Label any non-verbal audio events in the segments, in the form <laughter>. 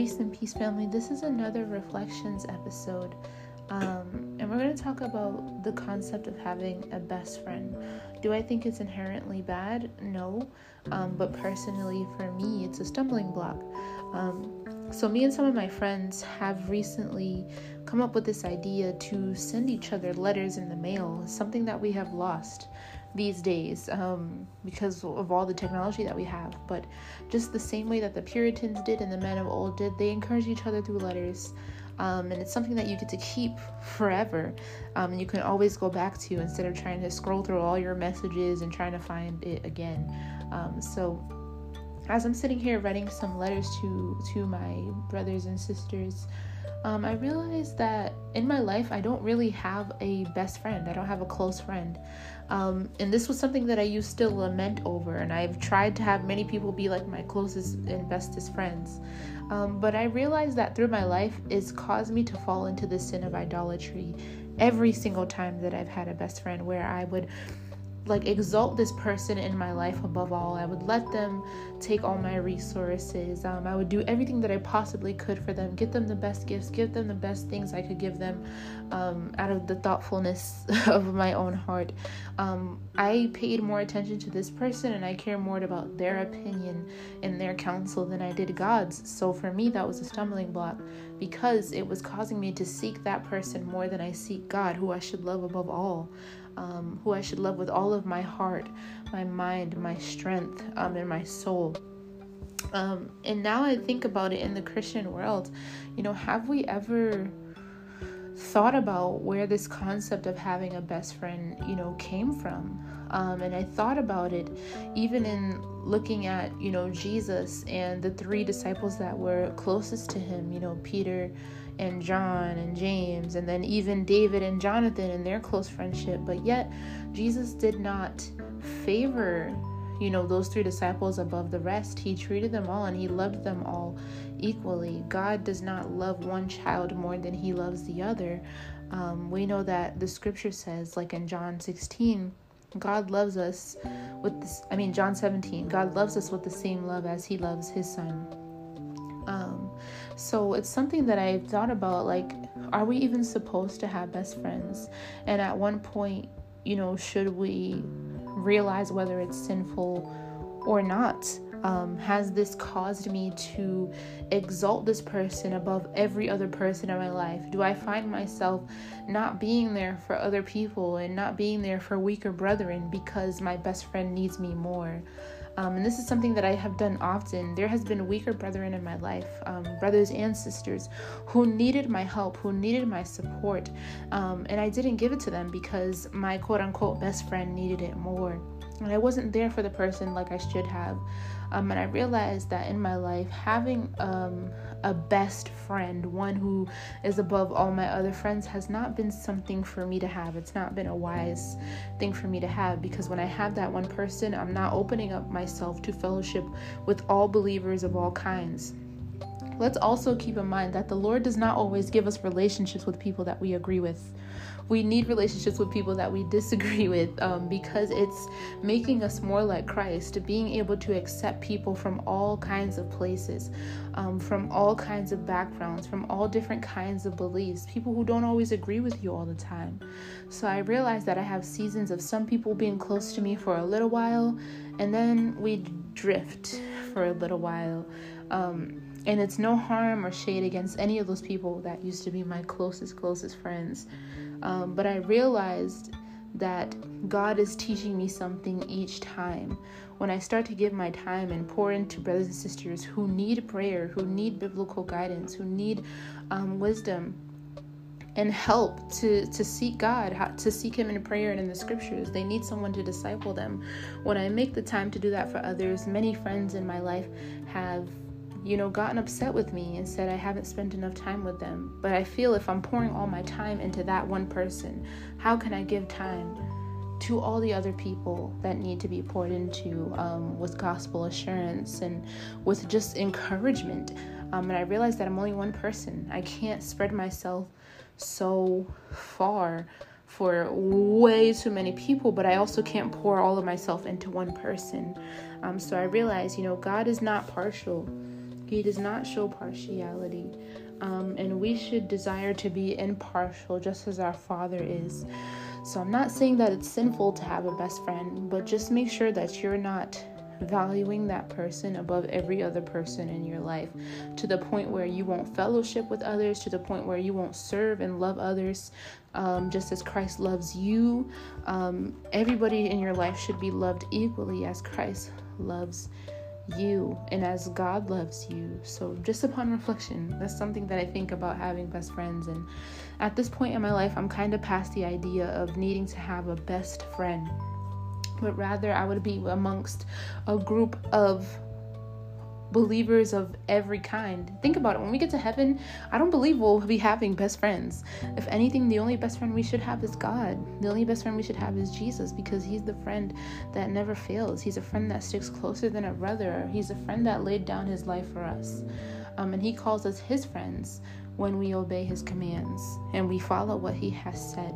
Grace and Peace family. This is another reflections episode. Um, and we're going to talk about the concept of having a best friend. Do I think it's inherently bad? No. Um, but personally, for me, it's a stumbling block. Um, so, me and some of my friends have recently come up with this idea to send each other letters in the mail, something that we have lost these days um, because of all the technology that we have. But just the same way that the Puritans did and the men of old did, they encourage each other through letters. Um, and it's something that you get to keep forever. Um, and you can always go back to instead of trying to scroll through all your messages and trying to find it again. Um, so, as I'm sitting here writing some letters to to my brothers and sisters, um, I realized that in my life I don't really have a best friend. I don't have a close friend. Um, and this was something that I used to lament over, and I've tried to have many people be like my closest and bestest friends. Um, but I realized that through my life, it's caused me to fall into the sin of idolatry every single time that I've had a best friend, where I would like exalt this person in my life above all. I would let them take all my resources. Um, I would do everything that I possibly could for them, get them the best gifts, give them the best things I could give them um, out of the thoughtfulness <laughs> of my own heart. Um, I paid more attention to this person and I care more about their opinion and their counsel than I did God's. So for me, that was a stumbling block because it was causing me to seek that person more than I seek God, who I should love above all um, who I should love with all of my heart, my mind, my strength, um, and my soul. Um, and now I think about it in the Christian world, you know, have we ever thought about where this concept of having a best friend, you know, came from? Um, and I thought about it even in looking at, you know, Jesus and the three disciples that were closest to him, you know, Peter, and John and James, and then even David and Jonathan and their close friendship. But yet, Jesus did not favor, you know, those three disciples above the rest. He treated them all and he loved them all equally. God does not love one child more than he loves the other. Um, we know that the scripture says, like in John 16, God loves us with this, I mean, John 17, God loves us with the same love as he loves his son. Um, so it's something that I've thought about like, are we even supposed to have best friends? And at one point, you know, should we realize whether it's sinful or not? Um, has this caused me to exalt this person above every other person in my life? Do I find myself not being there for other people and not being there for weaker brethren because my best friend needs me more? Um, and this is something that I have done often. There has been weaker brethren in my life, um, brothers and sisters, who needed my help, who needed my support, um, and I didn't give it to them because my quote unquote best friend needed it more. And I wasn't there for the person like I should have. Um, and I realized that in my life, having um, a best friend, one who is above all my other friends, has not been something for me to have. It's not been a wise thing for me to have because when I have that one person, I'm not opening up myself to fellowship with all believers of all kinds. Let's also keep in mind that the Lord does not always give us relationships with people that we agree with we need relationships with people that we <laughs> disagree with um, because it's making us more like Christ, being able to accept people from all kinds of places, um, from all kinds of backgrounds, from all different kinds of beliefs, people who don't always agree with you all the time. So I realized that I have seasons of some people being close to me for a little while, and then we drift for a little while. Um, and it's no harm or shade against any of those people that used to be my closest, closest friends. Um, but I realized that God is teaching me something each time. When I start to give my time and pour into brothers and sisters who need prayer, who need biblical guidance, who need um, wisdom and help to, to seek God, to seek Him in prayer and in the scriptures, they need someone to disciple them. When I make the time to do that for others, many friends in my life have you know, gotten upset with me and said I haven't spent enough time with them. But I feel if I'm pouring all my time into that one person, how can I give time to all the other people that need to be poured into um, with gospel assurance and with just encouragement? Um, and I realized that I'm only one person. I can't spread myself so far for way too many people, but I also can't pour all of myself into one person. Um, so I realized, you know, God is not partial He does not show partiality. Um, and we should desire to be impartial just as our Father is. So I'm not saying that it's sinful to have a best friend, but just make sure that you're not valuing that person above every other person in your life to the point where you won't fellowship with others, to the point where you won't serve and love others um, just as Christ loves you. Um, everybody in your life should be loved equally as Christ loves you and as God loves you. So, just upon reflection, that's something that I think about having best friends. And at this point in my life, I'm kind of past the idea of needing to have a best friend, but rather I would be amongst a group of believers of every kind. Think about it. When we get to heaven, I don't believe we'll be having best friends. If anything, the only best friend we should have is God. The only best friend we should have is Jesus because he's the friend that never fails. He's a friend that sticks closer than a brother. He's a friend that laid down his life for us. Um, and he calls us his friends when we obey his commands and we follow what he has said.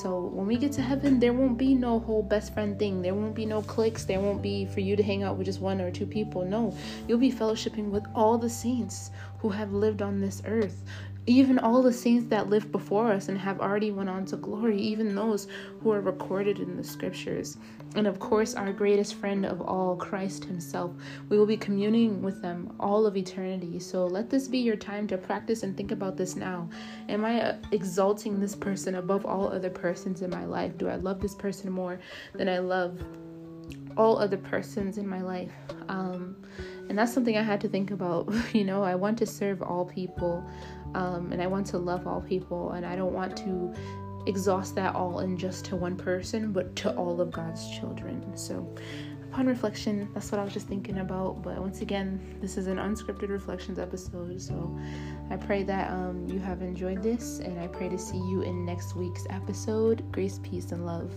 So when we get to heaven, there won't be no whole best friend thing. There won't be no cliques. There won't be for you to hang out with just one or two people. No, you'll be fellowshipping with all the saints who have lived on this earth even all the saints that lived before us and have already went on to glory even those who are recorded in the scriptures and of course our greatest friend of all christ himself we will be communing with them all of eternity so let this be your time to practice and think about this now. Am i uh, exalting this person above all other persons in my life? Do i love this person more than i love all other persons in my life? Um, and that's something i had to think about. <laughs> You know i want to serve all people um, and I want to love all people, and I don't want to exhaust that all in just to one person, but to all of God's children. So, upon reflection, that's what I was just thinking about. But once again, this is an unscripted reflections episode, so I pray that um, you have enjoyed this, and I pray to see you in next week's episode. Grace, peace, and love.